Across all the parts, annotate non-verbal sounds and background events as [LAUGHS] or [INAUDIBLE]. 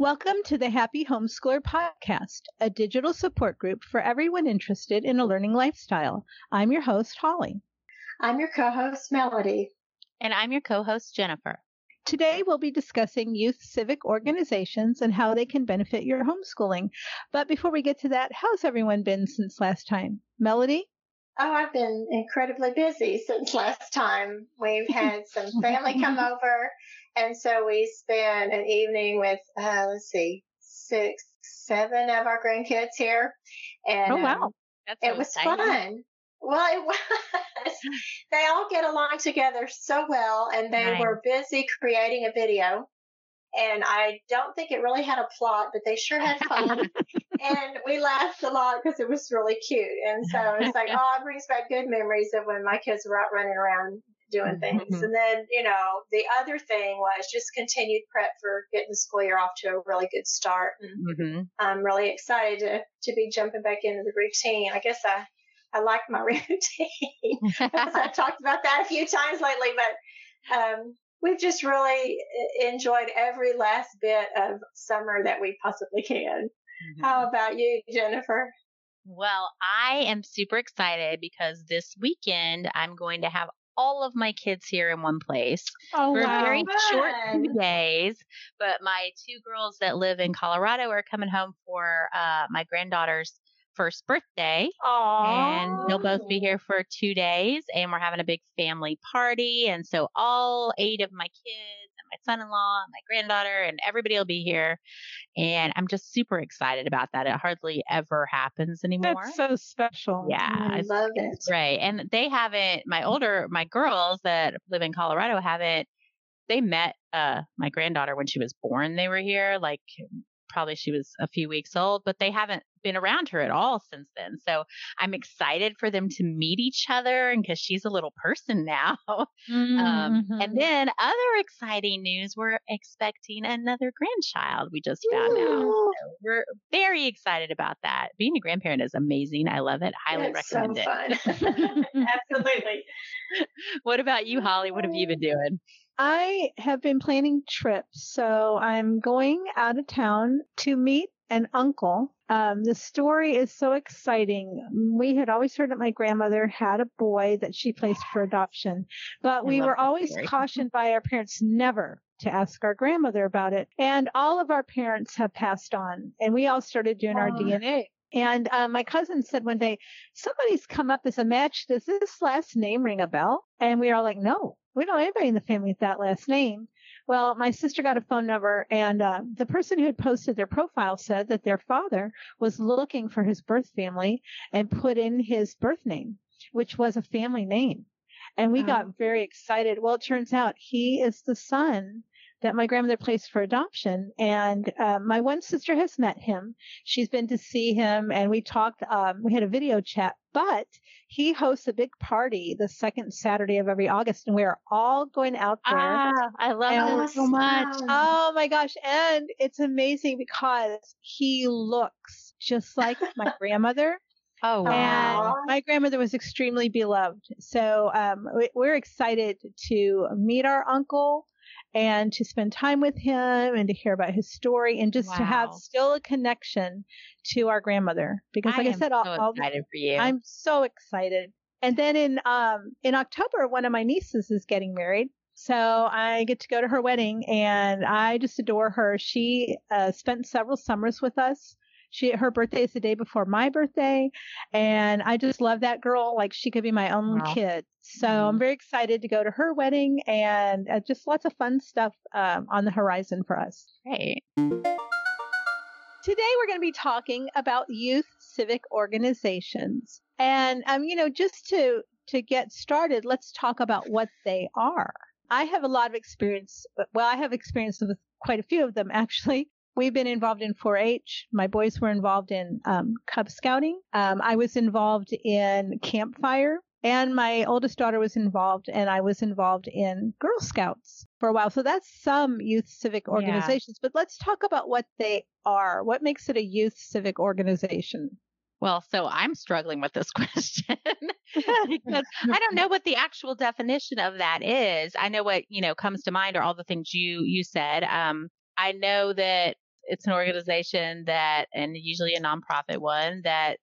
Welcome to the Happy Homeschooler Podcast, a digital support group for everyone interested in a learning lifestyle. I'm your host, Holly. I'm your co host, Melody. And I'm your co host, Jennifer. Today, we'll be discussing youth civic organizations and how they can benefit your homeschooling. But before we get to that, how's everyone been since last time? Melody? Oh, I've been incredibly busy since last time. We've [LAUGHS] had some family come [LAUGHS] over and so we spent an evening with, uh, let's see, six, seven of our grandkids here. And oh, wow. Um, That's it was exciting. fun. Well, it [LAUGHS] was. they all get along together so well, and they nice. were busy creating a video. And I don't think it really had a plot, but they sure had fun. [LAUGHS] and we laughed a lot because it was really cute. And so it's like, oh, it brings back good memories of when my kids were out running around doing mm-hmm. things. Mm-hmm. And then, you know, the other thing was just continued prep for getting the school year off to a really good start. And mm-hmm. I'm really excited to, to be jumping back into the routine. I guess I, I like my [LAUGHS] routine because I've talked about that a few times lately, but, um, we've just really enjoyed every last bit of summer that we possibly can. Mm-hmm. How about you, Jennifer? Well, I am super excited because this weekend I'm going to have all of my kids here in one place oh, for wow. a very short two days. But my two girls that live in Colorado are coming home for uh, my granddaughter's first birthday. Aww. And they'll both be here for two days, and we're having a big family party. And so all eight of my kids my son-in-law, my granddaughter, and everybody will be here. And I'm just super excited about that. It hardly ever happens anymore. That's so special. Yeah, I love it. Right, and they haven't. My older, my girls that live in Colorado haven't. They met uh, my granddaughter when she was born. They were here, like probably she was a few weeks old, but they haven't been around her at all since then. So I'm excited for them to meet each other and because she's a little person now. Mm-hmm. [LAUGHS] Um, and mm-hmm. then other exciting news, we're expecting another grandchild. We just found Ooh. out. So we're very excited about that. Being a grandparent is amazing. I love it. Highly it's recommend so it. [LAUGHS] [LAUGHS] Absolutely. what about you, Holly? What have you been doing? I have been planning trips, so I'm going out of town to meet an uncle. Um, the story is so exciting. We had always heard that my grandmother had a boy that she placed for adoption, but we were always story. [LAUGHS] cautioned by our parents never to ask our grandmother about it. And all of our parents have passed on, and we all started doing our DNA. And uh, my cousin said one day, somebody's come up as a match. Does this last name ring a bell? And we are like, no, we don't have anybody in the family with that last name. Well, my sister got a phone number, and uh, the person who had posted their profile said that their father was looking for his birth family and put in his birth name, which was a family name. And we got very excited. Well, it turns out he is the son that my grandmother placed for adoption. And uh, my one sister has met him. She's been to see him, and we talked. Um, we had a video chat. But he hosts a big party the second Saturday of every August, and we are all going out there. Ah, I love him so much. Oh my gosh! And it's amazing because he looks just like my [LAUGHS] grandmother. Oh, wow. And my grandmother was extremely beloved. So um, we're excited to meet our uncle and to spend time with him and to hear about his story and just wow. to have still a connection to our grandmother. Because like I, I said, so excited for you. I'm so excited. And then in um in October, one of my nieces is getting married. So I get to go to her wedding and I just adore her. She uh, spent several summers with us. She her birthday is the day before my birthday, and I just love that girl. Like she could be my own wow. kid. So mm-hmm. I'm very excited to go to her wedding, and uh, just lots of fun stuff um, on the horizon for us. Great. Today we're going to be talking about youth civic organizations, and um, you know, just to to get started, let's talk about what they are. I have a lot of experience. Well, I have experience with quite a few of them actually. We've been involved in 4-H. My boys were involved in um, Cub Scouting. Um, I was involved in Campfire, and my oldest daughter was involved, and I was involved in Girl Scouts for a while. So that's some youth civic organizations. Yeah. But let's talk about what they are. What makes it a youth civic organization? Well, so I'm struggling with this [LAUGHS] question [LAUGHS] because I don't know what the actual definition of that is. I know what, you know, comes to mind are all the things you you said. Um, I know that it's an organization that, and usually a nonprofit one that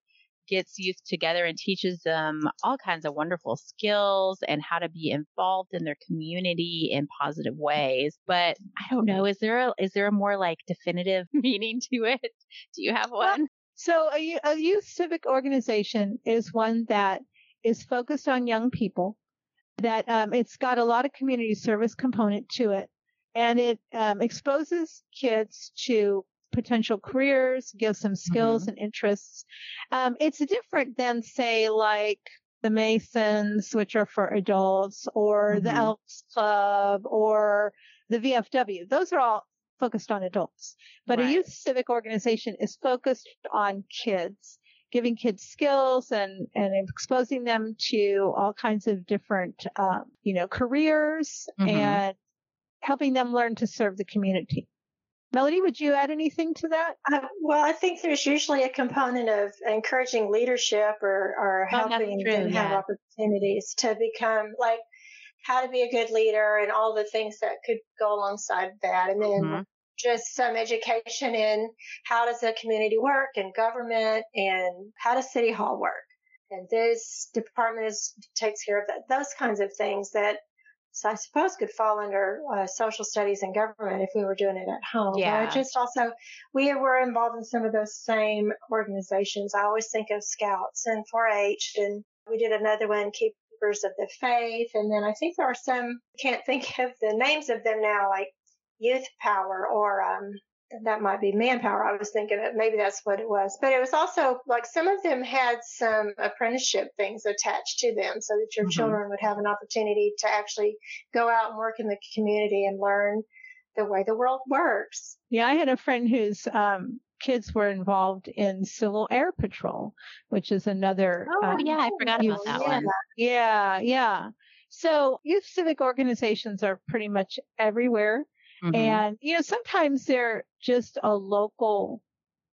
gets youth together and teaches them all kinds of wonderful skills and how to be involved in their community in positive ways. But I don't know, is there a, is there a more like definitive [LAUGHS] meaning to it? Do you have one? Well, so a, a youth civic organization is one that is focused on young people. That um, it's got a lot of community service component to it, and it um, exposes kids to potential careers, gives them skills mm-hmm. and interests. Um, it's different than say like the Masons, which are for adults, or mm-hmm. the Elks Club, or the VFW. Those are all focused on adults. But right. a youth civic organization is focused on kids, giving kids skills and, and exposing them to all kinds of different, um, you know, careers mm-hmm. and helping them learn to serve the community. Melody, would you add anything to that? Uh, well, I think there's usually a component of encouraging leadership or, or oh, helping true, them yeah. have opportunities to become like how to be a good leader and all the things that could go alongside that. And then mm-hmm. just some education in how does the community work and government and how does city hall work? And this department is, takes care of that, those kinds of things that so I suppose could fall under uh, social studies and government if we were doing it at home. Yeah. But just also, we were involved in some of those same organizations. I always think of Scouts and 4-H, and we did another one, Keepers of the Faith, and then I think there are some can't think of the names of them now, like Youth Power or um, that might be manpower. I was thinking that maybe that's what it was. But it was also like some of them had some apprenticeship things attached to them so that your mm-hmm. children would have an opportunity to actually go out and work in the community and learn the way the world works. Yeah, I had a friend whose um, kids were involved in Civil Air Patrol, which is another. Oh, um, yeah, I forgot about that yeah. one. Yeah, yeah. So youth civic organizations are pretty much everywhere. Mm-hmm. And, you know, sometimes they're just a local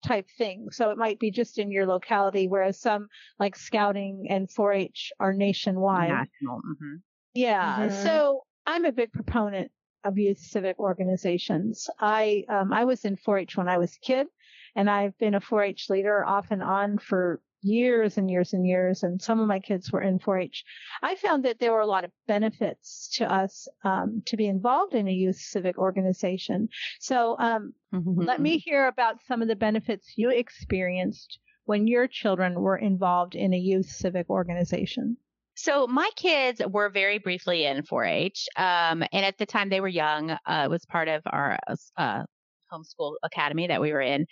type thing. So it might be just in your locality, whereas some like scouting and 4-H are nationwide. National. Mm-hmm. Yeah. Mm-hmm. So I'm a big proponent of youth civic organizations. I, um, I was in 4-H when I was a kid and I've been a 4-H leader off and on for years and years and years, and some of my kids were in 4-H. I found that there were a lot of benefits to us um, to be involved in a youth civic organization. So um, mm-hmm. let me hear about some of the benefits you experienced when your children were involved in a youth civic organization. So my kids were very briefly in 4-H, um, and at the time they were young. Uh, it was part of our uh, homeschool academy that we were in.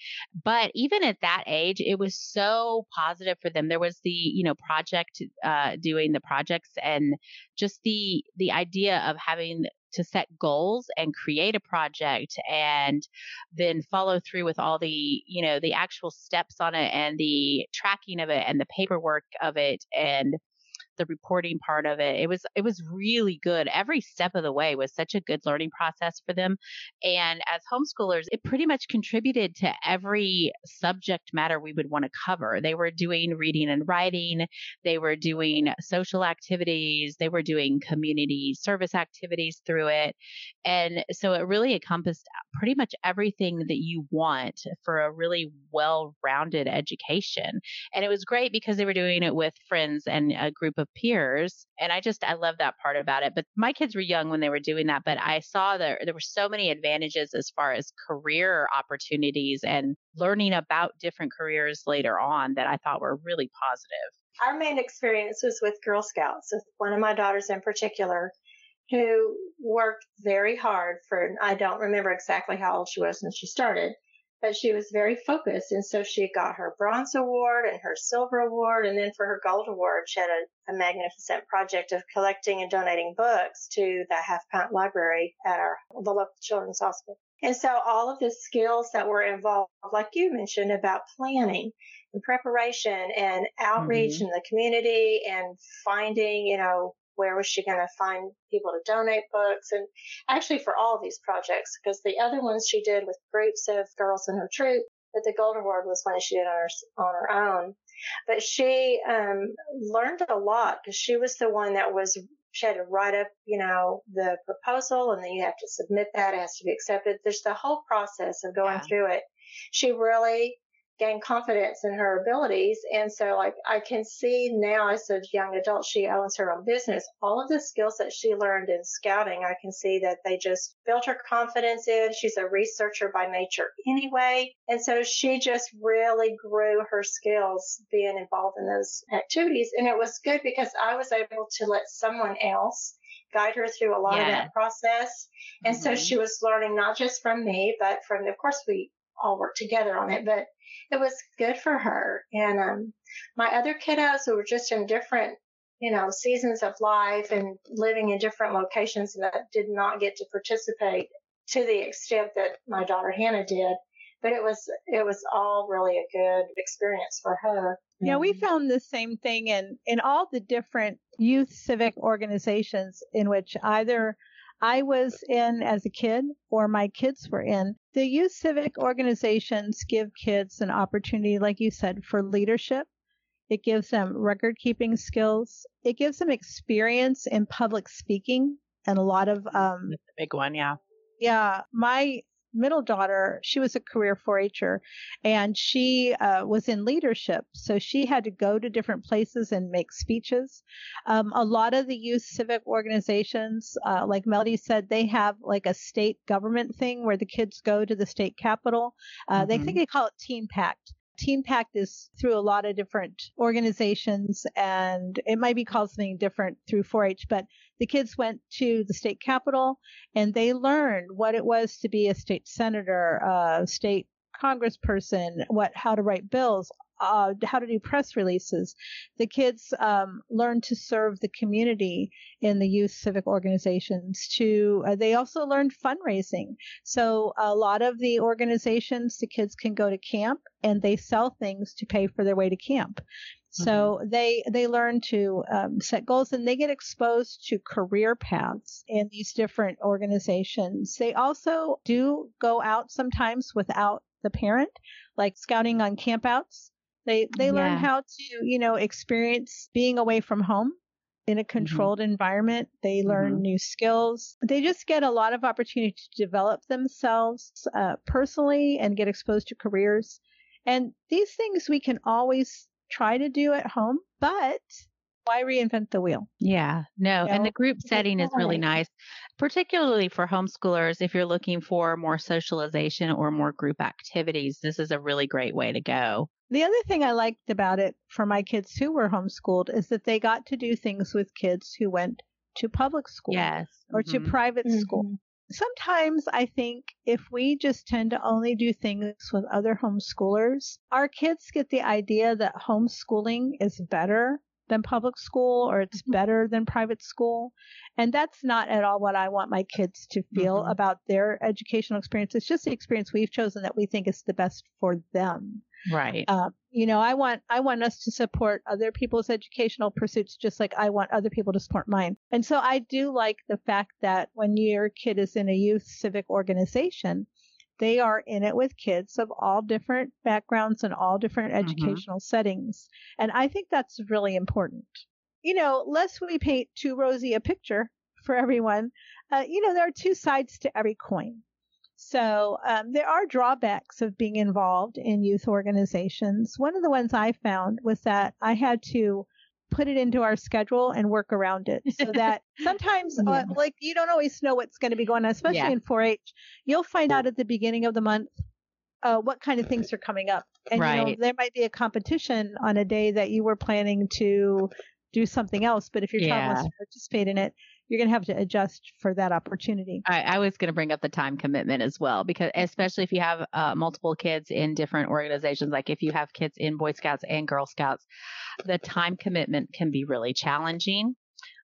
But even at that age, it was so positive for them. There was the, you know, project, uh, doing the projects and just the, the idea of having to set goals and create a project and then follow through with all the, you know, the actual steps on it and the tracking of it and the paperwork of it and the reporting part of it. It was it was really good. Every step of the way was such a good learning process for them. And as homeschoolers, it pretty much contributed to every subject matter we would want to cover. They were doing reading and writing, they were doing social activities, they were doing community service activities through it. And so it really encompassed pretty much everything that you want for a really well-rounded education. And it was great because they were doing it with friends and a group of peers. And I just, I love that part about it. But my kids were young when they were doing that, but I saw that there were so many advantages as far as career opportunities and learning about different careers later on that I thought were really positive. Our main experience was with Girl Scouts, with one of my daughters in particular who worked very hard for, I don't remember exactly how old she was when she started, but she was very focused. And so she got her bronze award and her silver award. And then for her gold award, she had a, a magnificent project of collecting and donating books to the Half Pint Library at our, the local children's hospital. And so all of the skills that were involved, like you mentioned about planning and preparation and outreach mm-hmm. in the community and finding, you know, where was she going to find people to donate books and actually for all these projects because the other ones she did with groups of girls in her troop but the gold award was one she did on her, on her own but she um, learned a lot because she was the one that was she had to write up, you know, the proposal and then you have to submit that. It has to be accepted. There's the whole process of going yeah. through it. She really gain confidence in her abilities. And so like I can see now as a young adult, she owns her own business. All of the skills that she learned in scouting, I can see that they just built her confidence in. She's a researcher by nature anyway. And so she just really grew her skills being involved in those activities. And it was good because I was able to let someone else guide her through a lot yeah. of that process. And mm-hmm. so she was learning not just from me, but from, of course, we all work together on it, but it was good for her. And um, my other kiddos who were just in different, you know, seasons of life and living in different locations that did not get to participate to the extent that my daughter Hannah did. But it was it was all really a good experience for her. Yeah, we found the same thing in in all the different youth civic organizations in which either I was in as a kid or my kids were in. The youth civic organizations give kids an opportunity, like you said, for leadership. It gives them record keeping skills. It gives them experience in public speaking and a lot of, um, That's a big one. Yeah. Yeah. My middle daughter, she was a career 4-H'er and she uh, was in leadership. So she had to go to different places and make speeches. Um, a lot of the youth civic organizations, uh, like Melody said, they have like a state government thing where the kids go to the state capitol. Uh, mm-hmm. They think they call it Teen Pact. Teen Pact is through a lot of different organizations and it might be called something different through 4-H, but the kids went to the state capitol and they learned what it was to be a state senator, a state congressperson, what, how to write bills, uh, how to do press releases. The kids um, learn to serve the community in the youth civic organizations. To uh, they also learned fundraising. So a lot of the organizations, the kids can go to camp and they sell things to pay for their way to camp. So mm-hmm. they they learn to um, set goals and they get exposed to career paths in these different organizations. They also do go out sometimes without the parent, like scouting on campouts. They they yeah. learn how to, you know, experience being away from home in a mm-hmm. controlled mm-hmm. environment. They learn mm-hmm. new skills. They just get a lot of opportunity to develop themselves uh, personally and get exposed to careers. And these things we can always try to do at home, but why reinvent the wheel? Yeah, no. You know, and the group setting is really nice, particularly for homeschoolers. If you're looking for more socialization or more group activities, this is a really great way to go. The other thing I liked about it for my kids who were homeschooled is that they got to do things with kids who went to public school yes. or mm-hmm. to private mm-hmm. school. Sometimes I think if we just tend to only do things with other homeschoolers, our kids get the idea that homeschooling is better than public school or it's mm-hmm. better than private school. And that's not at all what I want my kids to feel mm-hmm. about their educational experience. It's just the experience we've chosen that we think is the best for them. Right. Um, you know, I want I want us to support other people's educational pursuits just like I want other people to support mine. And so I do like the fact that when your kid is in a youth civic organization, they are in it with kids of all different backgrounds and all different mm-hmm. educational settings. And I think that's really important. You know, lest we paint too rosy a picture for everyone, uh, you know, there are two sides to every coin. So um, there are drawbacks of being involved in youth organizations. One of the ones I found was that I had to put it into our schedule and work around it so [LAUGHS] that sometimes uh, yeah. uh, like you don't always know what's going to be going on especially yeah. in 4-h you'll find out at the beginning of the month uh, what kind of things are coming up and right. you know there might be a competition on a day that you were planning to do something else but if your child wants to participate in it you're going to have to adjust for that opportunity. I, I was going to bring up the time commitment as well, because especially if you have uh, multiple kids in different organizations, like if you have kids in Boy Scouts and Girl Scouts, the time commitment can be really challenging.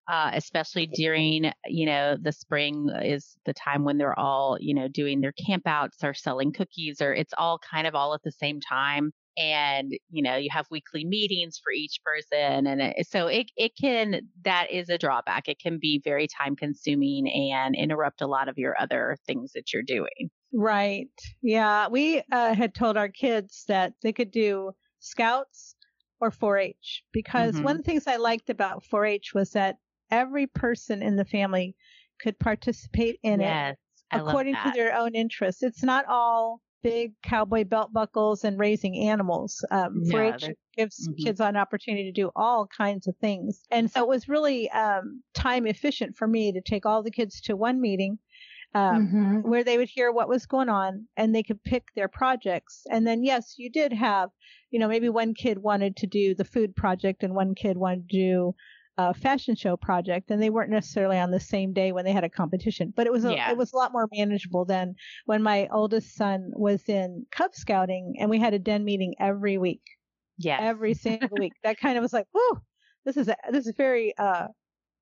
Uh, especially during, you know, the spring is the time when they're all, you know, doing their campouts or selling cookies, or it's all kind of all at the same time and you know you have weekly meetings for each person and it, so it, it can that is a drawback it can be very time consuming and interrupt a lot of your other things that you're doing right yeah we uh, had told our kids that they could do scouts or 4-h because mm-hmm. one of the things i liked about 4-h was that every person in the family could participate in yes, it according to their own interests. It's not all big cowboy belt buckles and raising animals. Um, 4-H gives mm-hmm. kids an opportunity to do all kinds of things. And so it was really um, time efficient for me to take all the kids to one meeting um, mm-hmm. where they would hear what was going on and they could pick their projects. And then, yes, you did have, you know, maybe one kid wanted to do the food project and one kid wanted to do a fashion show project and they weren't necessarily on the same day when they had a competition but it was a, yeah. it was a lot more manageable than when my oldest son was in cub scouting and we had a den meeting every week. Yeah every single [LAUGHS] week. That kind of was like whoa this is a, this is very uh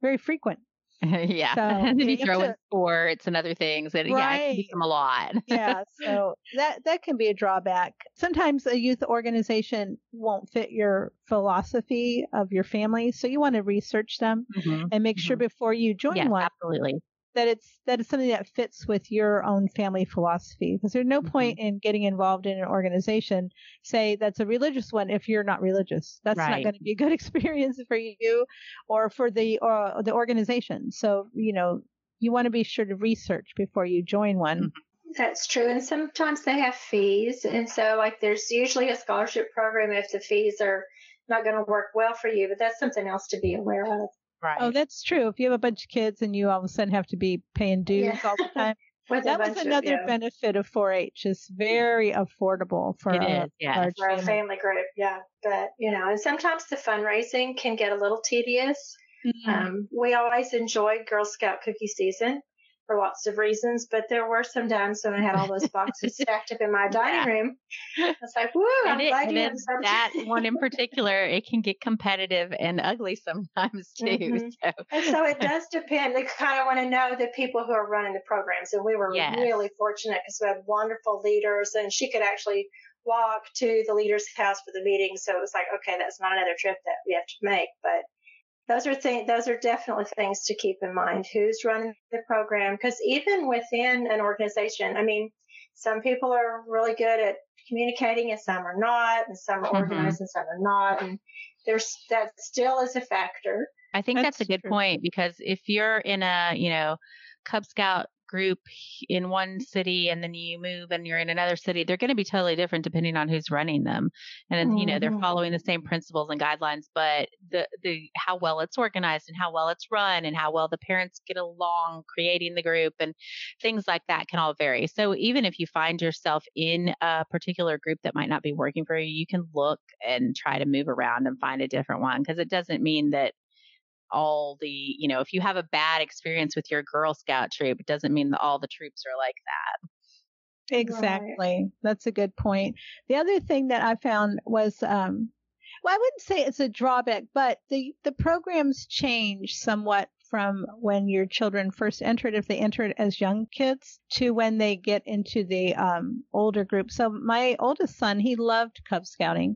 very frequent [LAUGHS] yeah. So and [LAUGHS] then you throw in sports and other things and right. yeah, it can become a lot. yeah. So that that can be a drawback. Sometimes a youth organization won't fit your philosophy of your family. So you want to research them mm-hmm. and make mm-hmm. sure before you join yeah, one. Absolutely that it's that it's something that fits with your own family philosophy because there's no mm-hmm. point in getting involved in an organization say that's a religious one if you're not religious that's right. not going to be a good [LAUGHS] experience for you or for the uh, the organization so you know you want to be sure to research before you join one mm-hmm. that's true and sometimes they have fees and so like there's usually a scholarship program if the fees are not going to work well for you but that's something else to be aware of Right. Oh, that's true. If you have a bunch of kids and you all of a sudden have to be paying dues yeah. all the [LAUGHS] time. that was another of, yeah. benefit of 4-H. It's very affordable for it a, is, yeah. for a family group. Yeah, but you know, and sometimes the fundraising can get a little tedious. Mm-hmm. Um, we always enjoyed Girl Scout cookie season for lots of reasons, but there were some times when I had all those boxes [LAUGHS] stacked up in my dining yeah. room. I was like, "Woo!" I'm it, glad you have that one in [LAUGHS] particular. It can get competitive and ugly sometimes too. Mm-hmm. So. And so it does [LAUGHS] depend. They kind of want to know the people who are running the programs, and we were yes. really fortunate because we had wonderful leaders, and she could actually walk to the leader's house for the meeting. So it was like, okay, that's not another trip that we have to make, but those are things those are definitely things to keep in mind who's running the program because even within an organization i mean some people are really good at communicating and some are not and some are mm-hmm. organized and some are not and there's that still is a factor i think that's, that's a good true. point because if you're in a you know cub scout group in one city and then you move and you're in another city, they're going to be totally different depending on who's running them. And mm-hmm. you know, they're mm-hmm. following the same principles and guidelines, but the the how well it's organized and how well it's run and how well the parents get along creating the group and things like that can all vary. So even if you find yourself in a particular group that might not be working for you, you can look and try to move around and find a different one because it doesn't mean that all the, you know, if you have a bad experience with your Girl Scout troop, it doesn't mean that all the troops are like that. Exactly. Right. That's a good point. The other thing that I found was, um, well, I wouldn't say it's a drawback, but the, the programs change somewhat from when your children first entered, if they entered as young kids, to when they get into the um, older group. So my oldest son, he loved Cub Scouting,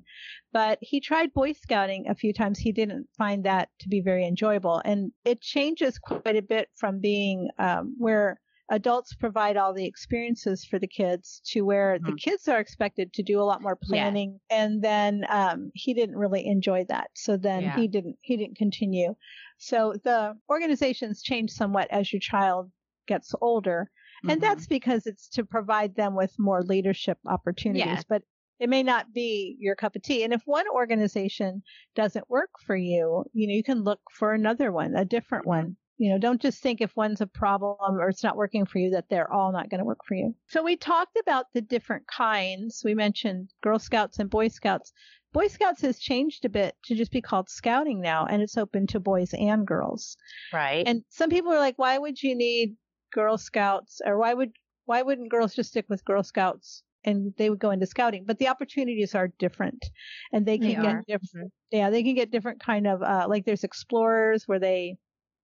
but he tried Boy Scouting a few times. He didn't find that to be very enjoyable, and it changes quite a bit from being um, where adults provide all the experiences for the kids to where mm-hmm. the kids are expected to do a lot more planning yeah. and then um, he didn't really enjoy that so then yeah. he didn't he didn't continue so the organizations change somewhat as your child gets older and mm-hmm. that's because it's to provide them with more leadership opportunities yeah. but it may not be your cup of tea. And if one organization doesn't work for you, you know, you can look for another one, a different mm-hmm. one you know, don't just think if one's a problem or it's not working for you that they're all not going to work for you. So we talked about the different kinds. We mentioned Girl Scouts and Boy Scouts. Boy Scouts has changed a bit to just be called Scouting now, and it's open to boys and girls. Right. And some people are like, why would you need Girl Scouts, or why would why wouldn't girls just stick with Girl Scouts and they would go into scouting? But the opportunities are different, and they can they get different. Yeah, they can get different kind of uh, like there's explorers where they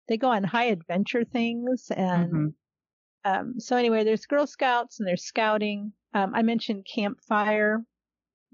they go on high adventure things and mm-hmm. um, so anyway there's girl scouts and there's scouting um, i mentioned campfire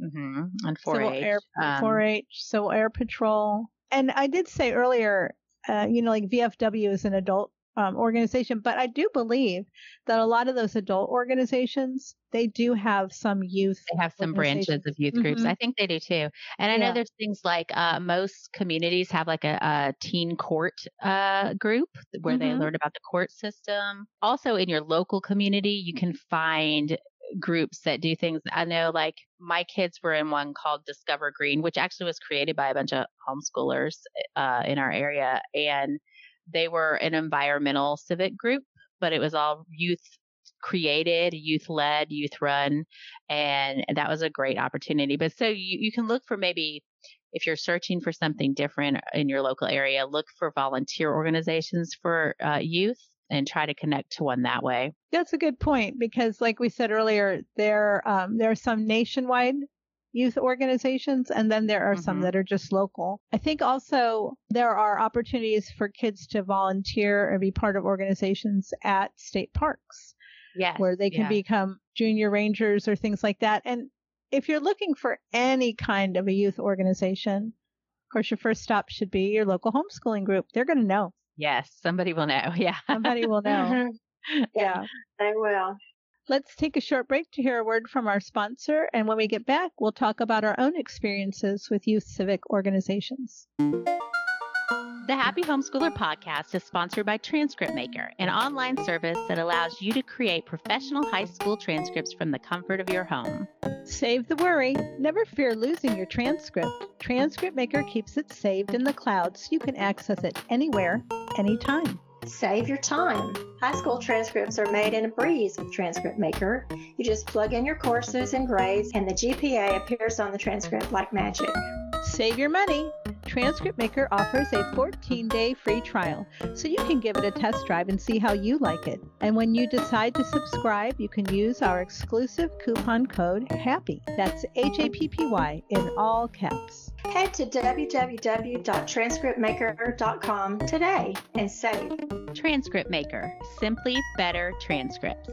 mm-hmm. and 4-h air, um, 4-h civil air patrol and i did say earlier uh, you know like vfw is an adult um, organization, but I do believe that a lot of those adult organizations they do have some youth. They have some branches of youth groups. Mm-hmm. I think they do too. And I yeah. know there's things like uh, most communities have like a, a teen court uh, group where mm-hmm. they learn about the court system. Also, in your local community, you can find groups that do things. I know like my kids were in one called Discover Green, which actually was created by a bunch of homeschoolers uh, in our area. And they were an environmental civic group, but it was all youth created, youth led, youth run. And that was a great opportunity. But so you, you can look for maybe if you're searching for something different in your local area, look for volunteer organizations for uh, youth and try to connect to one that way. That's a good point because, like we said earlier, there um, there are some nationwide youth organizations, and then there are mm-hmm. some that are just local. I think also there are opportunities for kids to volunteer or be part of organizations at state parks. Yes, where they can yeah. become junior rangers or things like that. And if you're looking for any kind of a youth organization, of course, your first stop should be your local homeschooling group. They're going to know. Yes, somebody will know. [LAUGHS] Yeah. Somebody will know. yeah, they will. Let's take a short break to hear a word from our sponsor. And when we get back, we'll talk about our own experiences with youth civic organizations. The Happy Homeschooler podcast is sponsored by Transcript Maker, an online service that allows you to create professional high school transcripts from the comfort of your home. Save the worry. Never fear losing your transcript. Transcript Maker keeps it saved in the cloud so you can access it anywhere, anytime. Save your time. High school transcripts are made in a breeze with Transcript Maker. You just plug in your courses and grades, and the GPA appears on the transcript like magic. Save your money. Transcript Maker offers a 14 day free trial, so you can give it a test drive and see how you like it. And when you decide to subscribe, you can use our exclusive coupon code HAPPY. That's H A P P Y in all caps. Head to www.transcriptmaker.com today and save. Transcript Maker, simply better transcripts.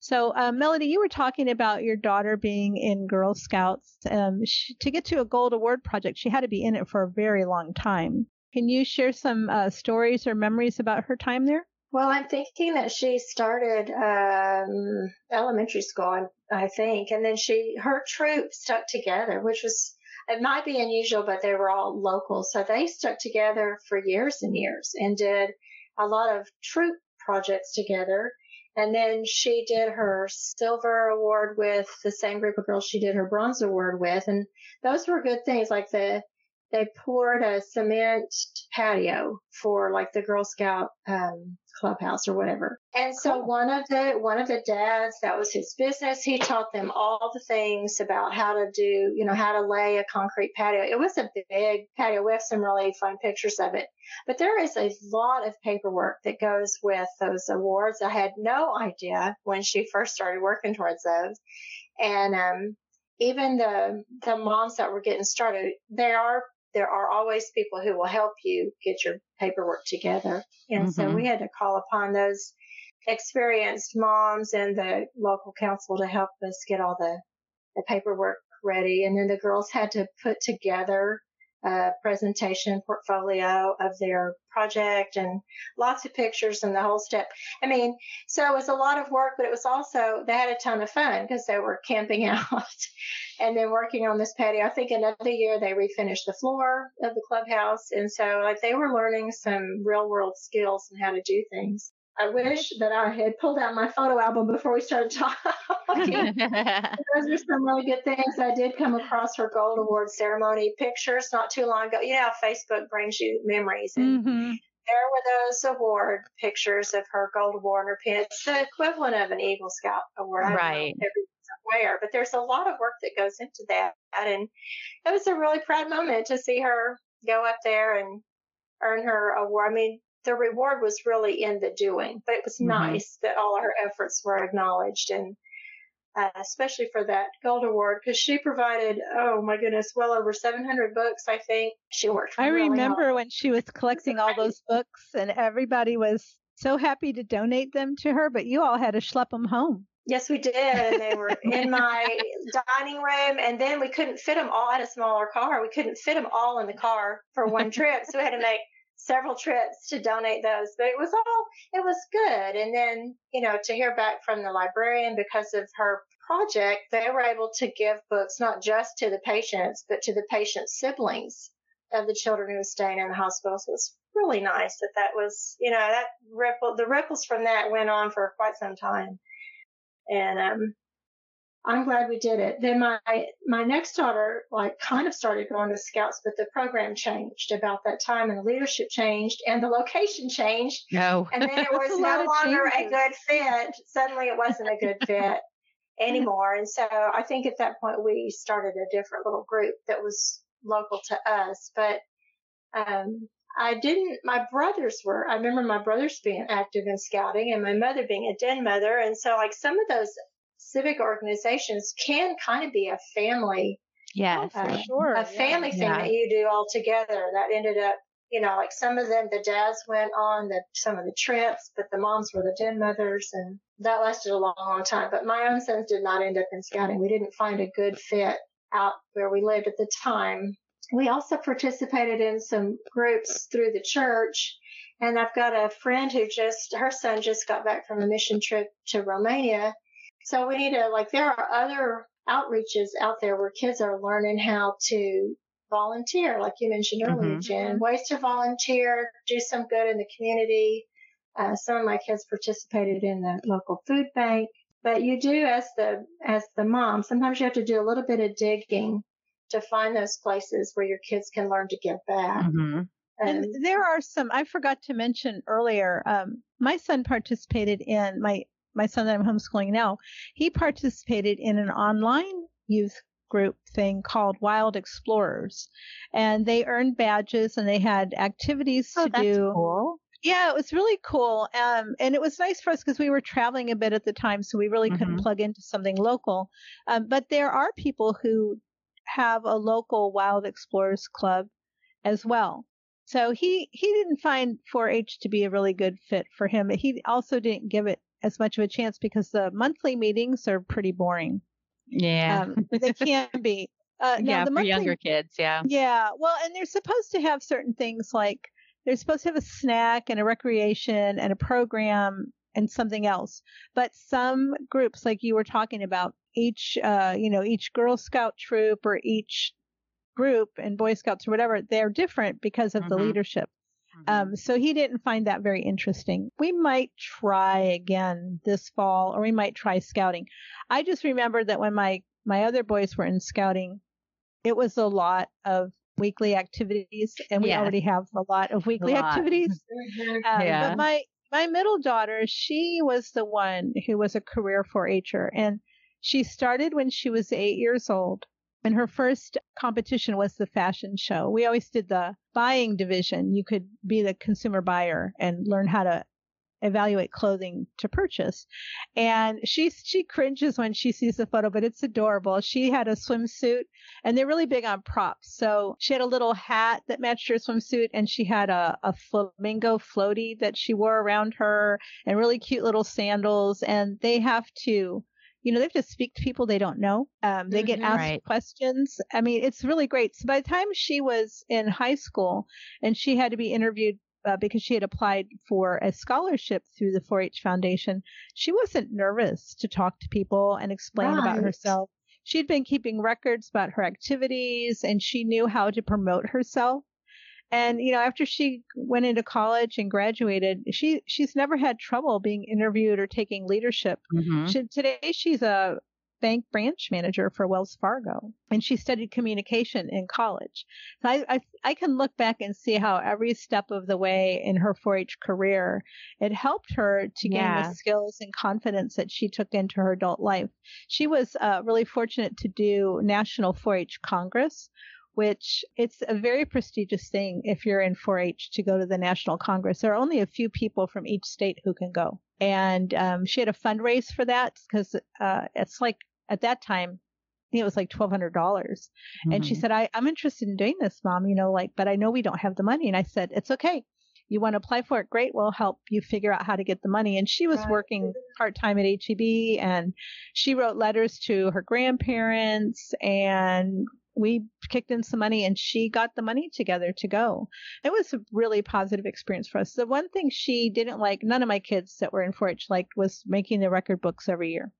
So, uh, Melody, you were talking about your daughter being in Girl Scouts. Um, she, to get to a Gold Award project, she had to be in it for a very long time. Can you share some uh, stories or memories about her time there? Well, I'm thinking that she started um, elementary school, I think, and then she her troop stuck together, which was it might be unusual, but they were all local, so they stuck together for years and years and did a lot of troop projects together. And then she did her silver award with the same group of girls she did her bronze award with. And those were good things. Like the, they poured a cement patio for like the Girl Scout, um, clubhouse or whatever. And so cool. one of the one of the dads, that was his business. He taught them all the things about how to do, you know, how to lay a concrete patio. It was a big patio. We have some really fun pictures of it. But there is a lot of paperwork that goes with those awards. I had no idea when she first started working towards those. And um even the the moms that were getting started, they are there are always people who will help you get your paperwork together. And mm-hmm. so we had to call upon those experienced moms and the local council to help us get all the, the paperwork ready. And then the girls had to put together a presentation portfolio of their project and lots of pictures and the whole step. I mean, so it was a lot of work, but it was also, they had a ton of fun because they were camping [LAUGHS] out and then working on this patio. I think another year they refinished the floor of the clubhouse. And so like they were learning some real world skills and how to do things. I wish that I had pulled out my photo album before we started talking. [LAUGHS] Those are some really good things. I did come across her Gold Award ceremony pictures not too long ago. You know how Facebook brings you memories. And mm-hmm. there were those award pictures of her Gold Award and her pin. It's the equivalent of an Eagle Scout award. Right. Where, but there's a lot of work that goes into that. And it was a really proud moment to see her go up there and earn her award. I mean, the reward was really in the doing, but it was mm-hmm. nice that all our efforts were acknowledged and uh, especially for that gold award because she provided oh my goodness well over 700 books i think she worked i really remember hard. when she was collecting all those books and everybody was so happy to donate them to her but you all had to schlep them home Yes, we did. And they were [LAUGHS] in my dining room. And then we couldn't fit them all. in a smaller car. We couldn't fit them all in the car for one trip. So we had to make several trips to donate those. But it was all, it was good. And then, you know, to hear back from the librarian because of her project, they were able to give books not just to the patients, but to the patient's siblings of the children who were staying in the hospital. It was really nice that that was, you know, that ripple, the ripples from that went on for quite some time and um, I'm glad we did it. Then my my next daughter like kind of started going to Scouts, but the program changed about that time, and the leadership changed, and the location changed. No, and then it [LAUGHS] was no longer a good fit. Suddenly, it wasn't a good fit [LAUGHS] anymore, and so I think at that point we started a different little group that was local to us, but. Um, I didn't, my brothers were, I remember my brothers being active in scouting and my mother being a den mother. And so like some of those civic organizations can kind of be a family. Yeah, uh, sure. A family yeah. thing yeah. that you do all together that ended up, you know, like some of them, the dads went on the, some of the trips, but the moms were the den mothers and that lasted a long, long time. But my own sons did not end up in scouting. We didn't find a good fit out where we lived at the time we also participated in some groups through the church. And I've got a friend who just, her son just got back from a mission trip to Romania. So we need to, like, there are other outreaches out there where kids are learning how to volunteer, like you mentioned earlier, mm-hmm. Jen. Ways to volunteer, do some good in the community. Uh, some of my kids participated in the local food bank. But you do as the as the mom, sometimes you have to do a little bit of digging to find those places where your kids can learn to give back. Mm-hmm. And, and there are some I forgot to mention earlier. Um, my son participated in my my son that I'm homeschooling now. He participated in an online youth group thing called Wild Explorers, and they earned badges and they had activities oh, to do. Cool. Yeah, it was really cool. Um, and it was nice for us because we were traveling a bit at the time, so we really mm-hmm. couldn't plug into something local. Um, but there are people who have a local Wild Explorers Club as well. So he, he didn't find 4-H to be a really good fit for him, but he also didn't give it as much of a chance because the monthly meetings are pretty boring. Yeah. Um, they can be. [LAUGHS] Uh, yeah, for monthly, younger kids, yeah. Yeah. Well, and they're supposed to have certain things like they're supposed to have a snack and a recreation and a program and something else. But some groups, like you were talking about, each, uh, you know, each Girl Scout troop or each group and Boy Scouts or whatever, they're different because of mm-hmm. the leadership. Mm-hmm. Um, so he didn't find that very interesting. We might try again this fall, or we might try scouting. I just remember that when my my other boys were in scouting, it was a lot of weekly activities, and we yeah. already have a lot of weekly [LAUGHS] lot. activities. [LAUGHS] Um, yeah. But my my middle daughter, she was the one who was a career 4-Her, and she started when she was eight years old. And her first competition was the fashion show. We always did the buying division. You could be the consumer buyer and learn how to evaluate clothing to purchase. And she she cringes when she sees the photo, but it's adorable. She had a swimsuit and they're really big on props. So she had a little hat that matched her swimsuit and she had a, a flamingo floaty that she wore around her and really cute little sandals. And they have to you know, they have to speak to people they don't know. Um, they get mm-hmm, asked right. questions. I mean, it's really great. So by the time she was in high school and she had to be interviewed uh, because she had applied for a scholarship through the 4-H Foundation, she wasn't nervous to talk to people and explain right. about herself. She'd been keeping records about her activities and she knew how to promote herself. And you know, after she went into college and graduated, she she's never had trouble being interviewed or taking leadership. Mm-hmm. She, today, she's a bank branch manager for Wells Fargo, and she studied communication in college. So I, I, I can look back and see how every step of the way in her 4-H career, it helped her to gain yeah. the skills and confidence that she took into her adult life. She was uh, really fortunate to do National 4-H Congress, which it's a very prestigious thing if you're in 4-H to go to the National Congress. There are only a few people from each state who can go. And um, she had a fundraise for that because uh, it's like at that time, I think it was like twelve hundred dollars. Mm-hmm. And she mm-hmm. said, I, I'm interested in doing this, mom, you know, like, but I know we don't have the money. And I said, It's okay. you want to apply for it, great. We'll help you figure out how to get the money. And she was right. working part time at HEB and she wrote letters to her grandparents and we kicked in some money and she got the money together to go. It was a really positive experience for us. The one thing she didn't like, none of my kids that were in 4-H liked was making the record books every year.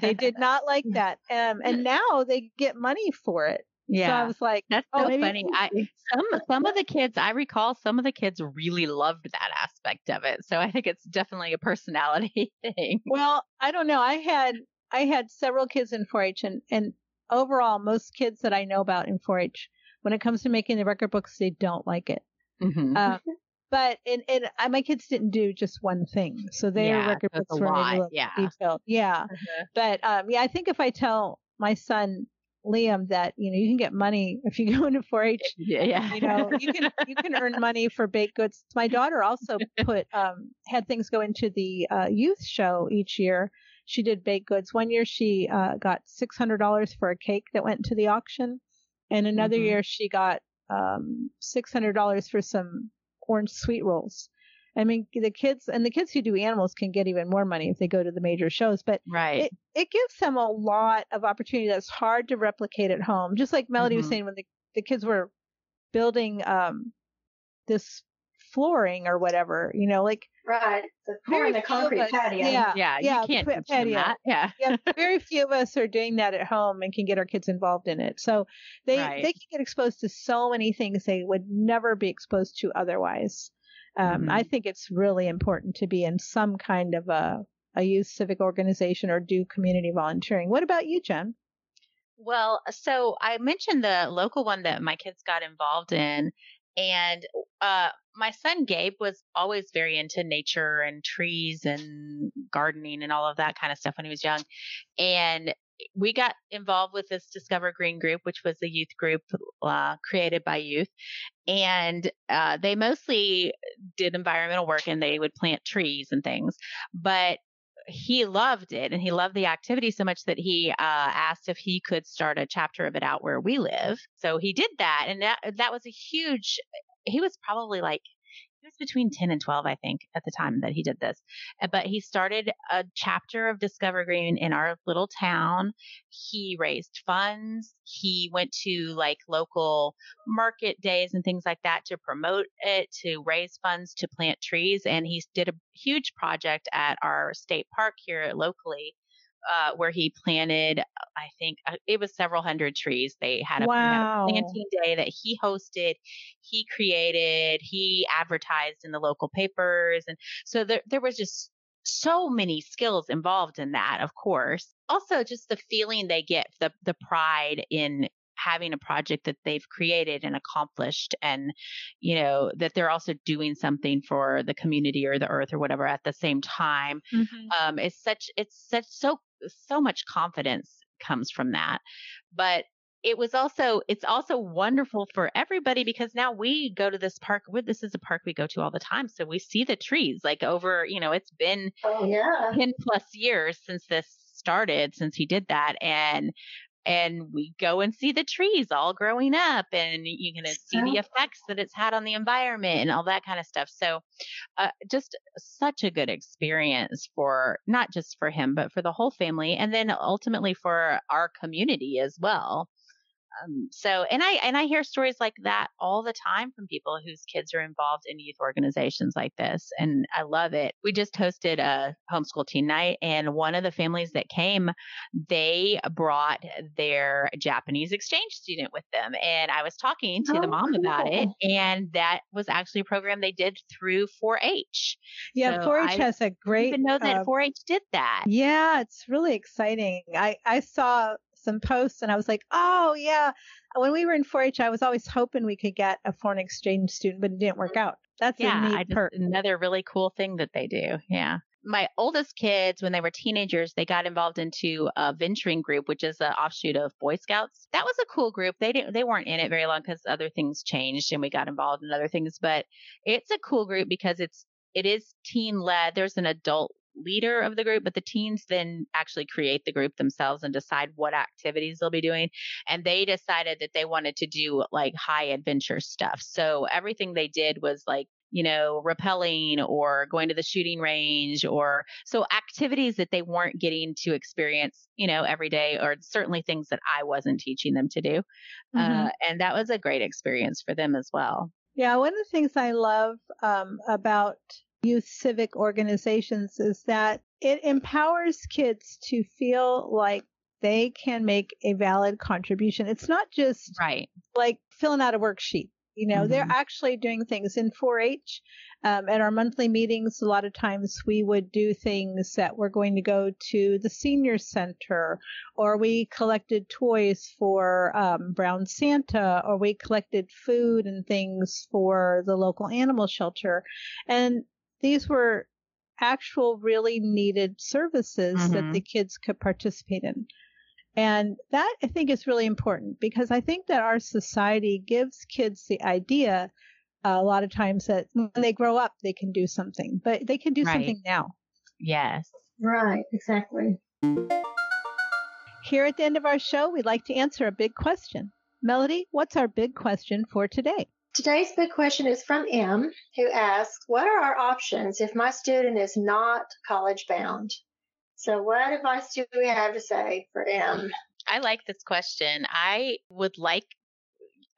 they [LAUGHS] did not like that. Um, and now they get money for it. Yeah. So I was like, that's oh, so funny. I, some some of the kids, I recall some of the kids really loved that aspect of it. So I think it's definitely a personality [LAUGHS] thing. Well, I don't know. I had I had several kids in 4-H, and and overall, most kids that I know about in 4-H, when it comes to making the record books, they don't like it. Mm-hmm. Uh, but and, and I, my kids didn't do just one thing, so their yeah, record books were a little yeah. detailed. Yeah, mm-hmm. but um, yeah, I think if I tell my son Liam that you know you can get money [LAUGHS] if you go into 4-H. [LAUGHS] Yeah, yeah. You know you can you can earn money for baked goods. My daughter also put um had things go into the uh, youth show each year. She did baked goods. One year she uh, got six hundred dollars for a cake that went to the auction, and another mm-hmm. year she got um six hundred dollars for some orange sweet rolls. I mean, the kids and the kids who do animals can get even more money if they go to the major shows, but right. it, it gives them a lot of opportunity that's hard to replicate at home. Just like Melody mm-hmm. was saying when the, the kids were building, um, this flooring or whatever, you know, like. Right. The pouring the concrete us, patio. Yeah. Yeah. You yeah, can't patio. That. Yeah. yeah. [LAUGHS] Very few of us are doing that at home and can get our kids involved in it. So they, right. they can get exposed to so many things they would never be exposed to otherwise. Um, mm-hmm. I think it's really important to be in some kind of a, a youth civic organization or do community volunteering. What about you, Jen? Well, so I mentioned the local one that my kids got involved in, and uh, my son Gabe was always very into nature and trees and gardening and all of that kind of stuff when he was young. And we got involved with this Discover Green group, which was a youth group uh, created by youth. And uh, they mostly did environmental work and they would plant trees and things. But he loved it and he loved the activity so much that he uh, asked if he could start a chapter of it out where we live. So he did that. And that, that was a huge, he was probably like he was between 10 and 12, I think, at the time that he did this. Uh, but he started a chapter of Discover Green in our little town. He raised funds. He went to like local market days and things like that to promote it, to raise funds to plant trees. And he did a huge project at our state park here locally uh, where he planted, I think uh, it was several hundred trees. They had a, wow. had a, planting day that he hosted, he created, he advertised in the local papers. And so there, there was just so many skills involved in that, of course. Also, just the feeling they get, the, the pride in having a project that they've created and accomplished and you know that they're also doing something for the community or the earth or whatever at the same time mm-hmm. um it's such it's such so so much confidence comes from that. But it was also it's also wonderful for everybody because now we go to this park with this is a park we go to all the time so we see the trees like over you know it's been oh, yeah. 10 plus years since this started since he did that and and we go and see the trees all growing up and you can see the effects that it's had on the environment and all that kind of stuff. So uh, just such a good experience for not just for him but for the whole family and then ultimately for our community as well um, so, and I and I hear stories like that all the time from people whose kids are involved in youth organizations like this, and I love it. We just hosted a homeschool teen night, and one of the families that came, they brought their Japanese exchange student with them, and I was talking to oh, the mom cool. about it, and that was actually a program they did through 4-H. Yeah, so 4-H I has a great. Even know that uh, 4-H did that. Yeah, it's really exciting. I I saw some posts and I was like, oh yeah. When we were in 4-H, I was always hoping we could get a foreign exchange student, but it didn't work mm-hmm. out. That's yeah, a neat just, another really cool thing that they do. Yeah. My oldest kids, when they were teenagers, they got involved into a venturing group, which is an offshoot of Boy Scouts. That was a cool group. They didn't, they weren't in it very long because other things changed and we got involved in other things. But it's a cool group because it's it is teen led. There's an adult leader of the group, but the teens then actually create the group themselves and decide what activities they'll be doing. And they decided that they wanted to do like high adventure stuff. So everything they did was like you know, rappelling or going to the shooting range or so activities that they weren't getting to experience, you know, every day or certainly things that I wasn't teaching them to do. Mm-hmm. Uh, and that was a great experience for them as well. Yeah, one of the things I love um, about youth civic organizations is that it empowers kids to feel like they can make a valid contribution. It's not just right like filling out a worksheet. You know, mm-hmm. they're actually doing things in 4-H. Um, at our monthly meetings, a lot of times we would do things that we're going to go to the senior center, or we collected toys for um, Brown Santa, or we collected food and things for the local animal shelter. And these were actual really needed services mm-hmm. that the kids could participate in. And that I think is really important because I think that our society gives kids the idea uh, a lot of times that when they grow up, they can do something, but they can do right. something now. Yes. Right, exactly. Here at the end of our show, we'd like to answer a big question. Melody, what's our big question for today? Today's big question is from M, who asks, What are our options if my student is not college bound? So, what advice do we have to say for M? I like this question. I would like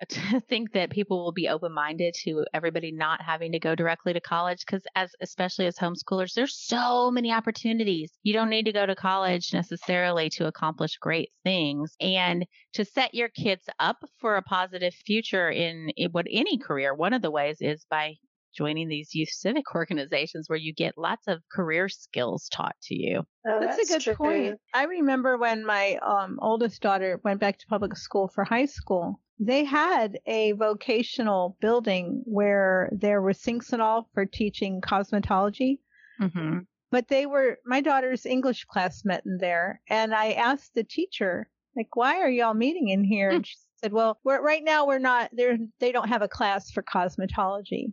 [LAUGHS] to think that people will be open minded to everybody not having to go directly to college because as especially as homeschoolers there's so many opportunities you don't need to go to college necessarily to accomplish great things and to set your kids up for a positive future in, in what any career one of the ways is by joining these youth civic [LAUGHS] organizations where you get lots of career skills taught to you. Oh, that's, that's, a good true. point. I remember when my um, oldest daughter went back to public school for high school, they had a vocational building where there were sinks and all for teaching cosmetology. Mm-hmm. But they were, my daughter's English class met in there. And I asked the teacher, like, why are y'all meeting in here? Mm. And she said, well, we're, right now we're not, there, they don't have a class for cosmetology.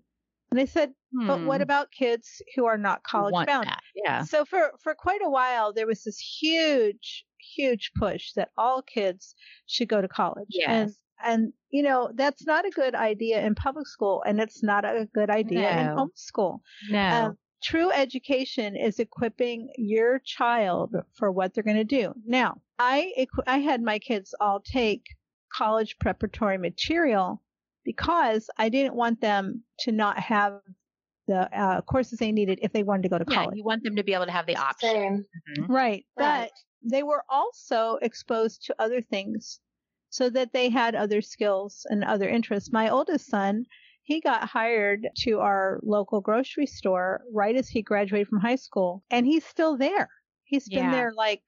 And I said, hmm. but what about kids who are not college Want bound? That. Yeah. So for, for quite a while, there was this huge, huge push that all kids should go to college. Yes. And, and, you know, that's not a good idea in public school and it's not a good idea no. in homeschool. No. Um, true education is equipping your child for what they're going to do. Now, I, I had my kids all take college preparatory material because I didn't want them to not have the uh, courses they needed if they wanted to go to college. Yeah, you want them to be able to have the option. Mm-hmm. Right. But they were also exposed to other things so that they had other skills and other interests. My oldest son, he got hired to our local grocery store right as he graduated from high school, and he's still there. He's been yeah. there like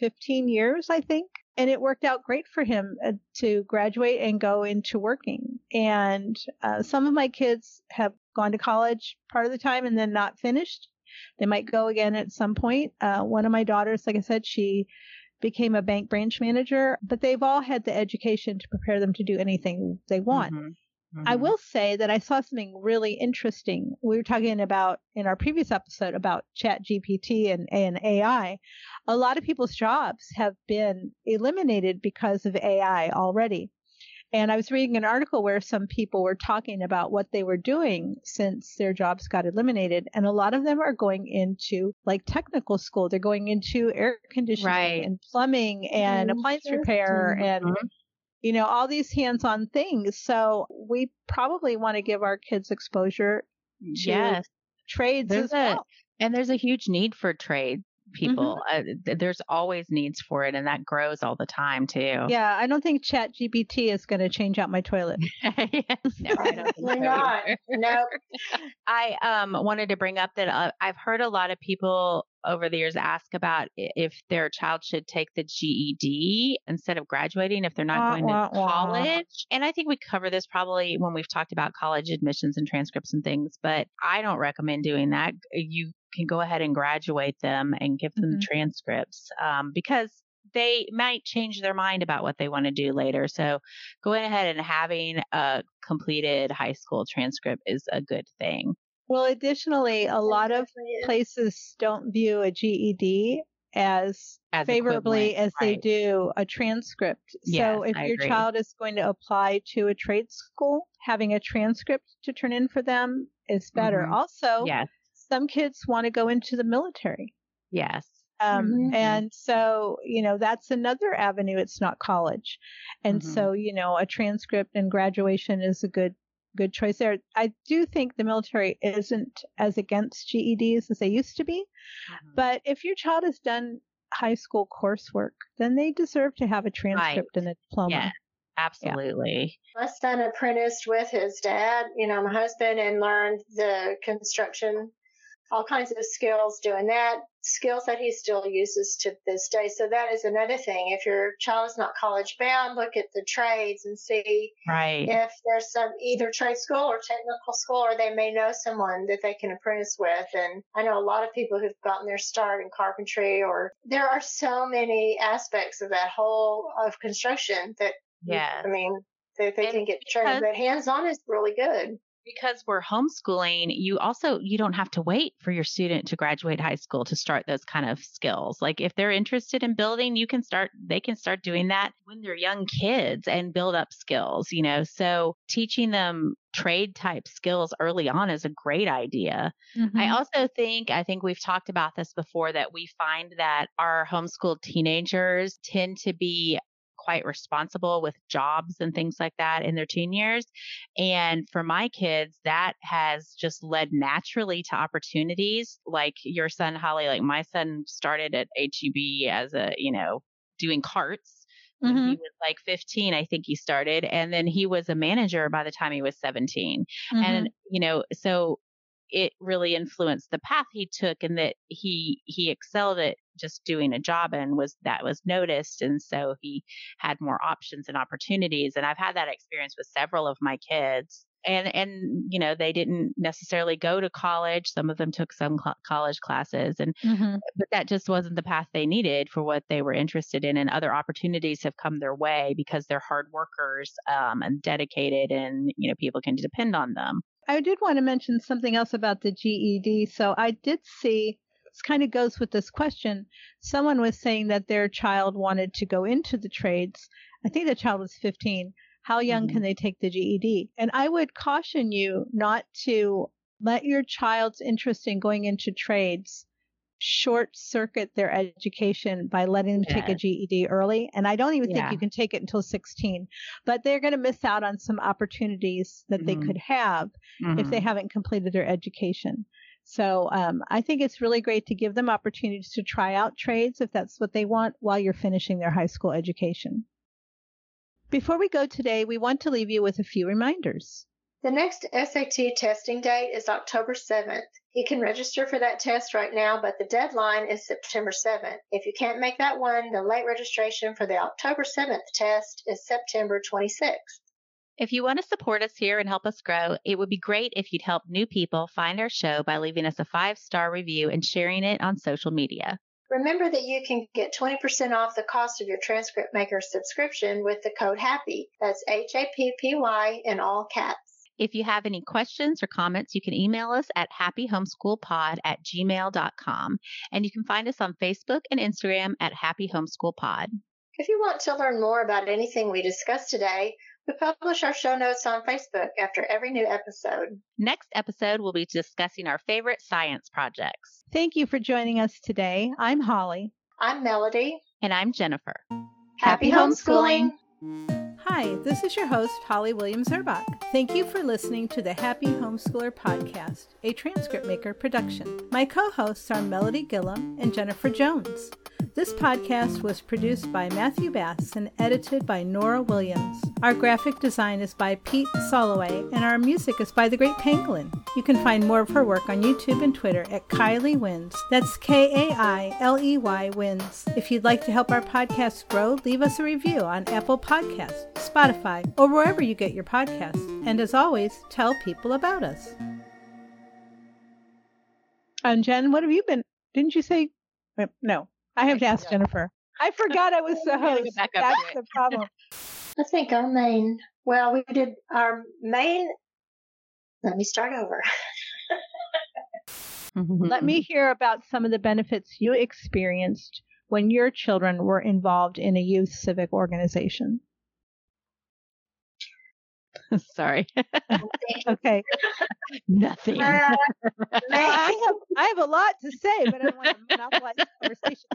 15 years, I think and it worked out great for him uh, to graduate and go into working. And uh, some of my kids have gone to college part of the time and then not finished. They might go again at some point. Uh, one of my daughters, like I said, she became a bank branch manager, but they've all had the education to prepare them to do anything they want. Mm-hmm. Mm-hmm. I will say that I saw something really interesting. We were talking about in our previous episode about Chat GPT and, and AI. A lot of people's jobs have been eliminated because of AI already. And I was reading an article where some people were talking about what they were doing since their jobs got eliminated. And a lot of them are going into like technical school. They're going into air conditioning right. and plumbing and appliance repair and mm-hmm you know, all these hands on things. So we probably want to give our kids exposure to yes. trades there's as well. And there's a huge need for trade people. Mm-hmm. Uh, there's always needs for it, and that grows all the time too. Yeah, I don't think Chat GPT is going to change out my toilet. yes, [LAUGHS] no, I don't not. No. I um wanted to bring up that uh, I've heard a lot of people over the years ask about if their child should take the GED instead of graduating if they're not wah, going wah, to college. Wah. And I think we cover this probably when we've talked about college admissions and transcripts and things, but I don't recommend doing that. You can go ahead and graduate them and give them mm-hmm. the transcripts um, because they might change their mind about what they want to do later. So going ahead and having a completed high school transcript is a good thing. Well, additionally, a lot of places don't view a GED as, as favorably as right. they do a transcript. Yes, so if I your agree. child is going to apply to a trade school, having a transcript to turn in for them is better. Mm-hmm. Also, yes. Some kids want to go into the military. Yes. Um, mm-hmm. And so, you know, that's another avenue. It's not college. And mm-hmm. so, you know, a transcript and graduation is a good good choice there. I do think the military isn't as against GEDs as they used to be. Mm-hmm. But if your child has done high school coursework, then they deserve to have a transcript right. and a diploma. Yeah. Absolutely. Yeah. My son apprenticed with his dad, you know, my husband, and learned the construction all kinds of skills doing that, skills that he still uses to this day. So that is another thing. If your child is not college bound, look at the trades and see right. if there's some either trade school or technical school, or they may know someone that they can apprentice with. And I know a lot of people who've gotten their start in carpentry, or there are so many aspects of that whole of construction that, yeah, I mean, they, they can get trained, but hands on is really good because we're homeschooling you also you don't have to wait for your student to graduate high school to start those kind of skills like if they're interested in building you can start they can start doing that when they're young kids and build up skills you know so teaching them trade type skills early on is a great idea. Mm-hmm. I also think, I think we've talked about this before, that we find that our homeschooled teenagers tend to be quite responsible with jobs and things like that in their teen years. And for my kids, that has just led naturally to opportunities like your son, Holly. Like my son started at HEB as a, you know, doing carts. When mm-hmm. he was like 15, I think he started. And then he was a manager by the time he was 17. Mm-hmm. And, you know, so it really influenced the path he took and that he he excelled at just doing a job and was that was noticed and so he had more options and opportunities and I've had that experience with several of my kids and and you know they didn't necessarily go to college some of them took some cl- college classes and mm-hmm. but that just wasn't the path they needed for what they were interested in and other opportunities have come their way because they're hard workers um, and dedicated and you know people can depend on them I did want to mention something else about the GED. So I did see this kind of goes with this question. Someone was saying that their child wanted to go into the trades. I think the child was 15. How young mm-hmm. can they take the GED? And I would caution you not to let your child's interest in going into trades short circuit their education by letting them take a GED early. And I don't even yeah. think you can take it until 16, but they're going to miss out on some opportunities that mm-hmm. they could have mm-hmm. if they mm-hmm. haven't completed their education. So um, I think it's really great to give them opportunities to try out trades if that's what they want while you're finishing their high school education. Before we go today, we want to leave you with a few reminders. The next SAT testing date is October 7th. You can register for that test right now, but the deadline is September 7th. If you can't make that one, the late registration for the October 7th test is September 26th. If you want to support us here and help us grow, it would be great if you'd help new people find our show by leaving us a five star review and sharing it on social media. Remember that you can get 20% off the cost of your transcript maker subscription with the code HAPPY. That's H A P P Y in all caps. If you have any questions or comments, you can email us at happyhomeschoolpod at gmail.com. And you can find us on Facebook and Instagram at Happy Homeschool Pod. If you want to learn more about anything we discussed today, we publish our show notes on Facebook after every new episode. Next episode, we'll be discussing our favorite science projects. Thank you for joining us today. I'm Holly. I'm Melody. And I'm Jennifer. Happy, Happy homeschooling. homeschooling. Hi, this is your host, Holly Williams Zerbach. Thank you for listening to the Happy Homeschooler Podcast, a transcript maker production. My co hosts are Melody Gillum and Jennifer Jones. This podcast was produced by Matthew Bass and edited by Nora Williams. Our graphic design is by Pete Soloway, and our music is by The Great Pangolin. You can find more of her work on YouTube and Twitter at Kailey Wins. That's K A I L E Y Wins. If you'd like to help our podcast grow, leave us a review on Apple Podcasts, Spotify, or wherever you get your podcasts. And as always, tell people about us. And Jen, what have you been? Didn't you say? No, I have to ask Jennifer. I forgot I was the host. That's the problem. I think our main, well, we did our main, let me start over. [LAUGHS] Let me hear about some of the benefits you experienced when your children were involved in a youth civic organization. [LAUGHS] Sorry. [LAUGHS] okay. Nothing. Uh, [LAUGHS] I have I have a lot to say, but I don't want to monopolize the conversation.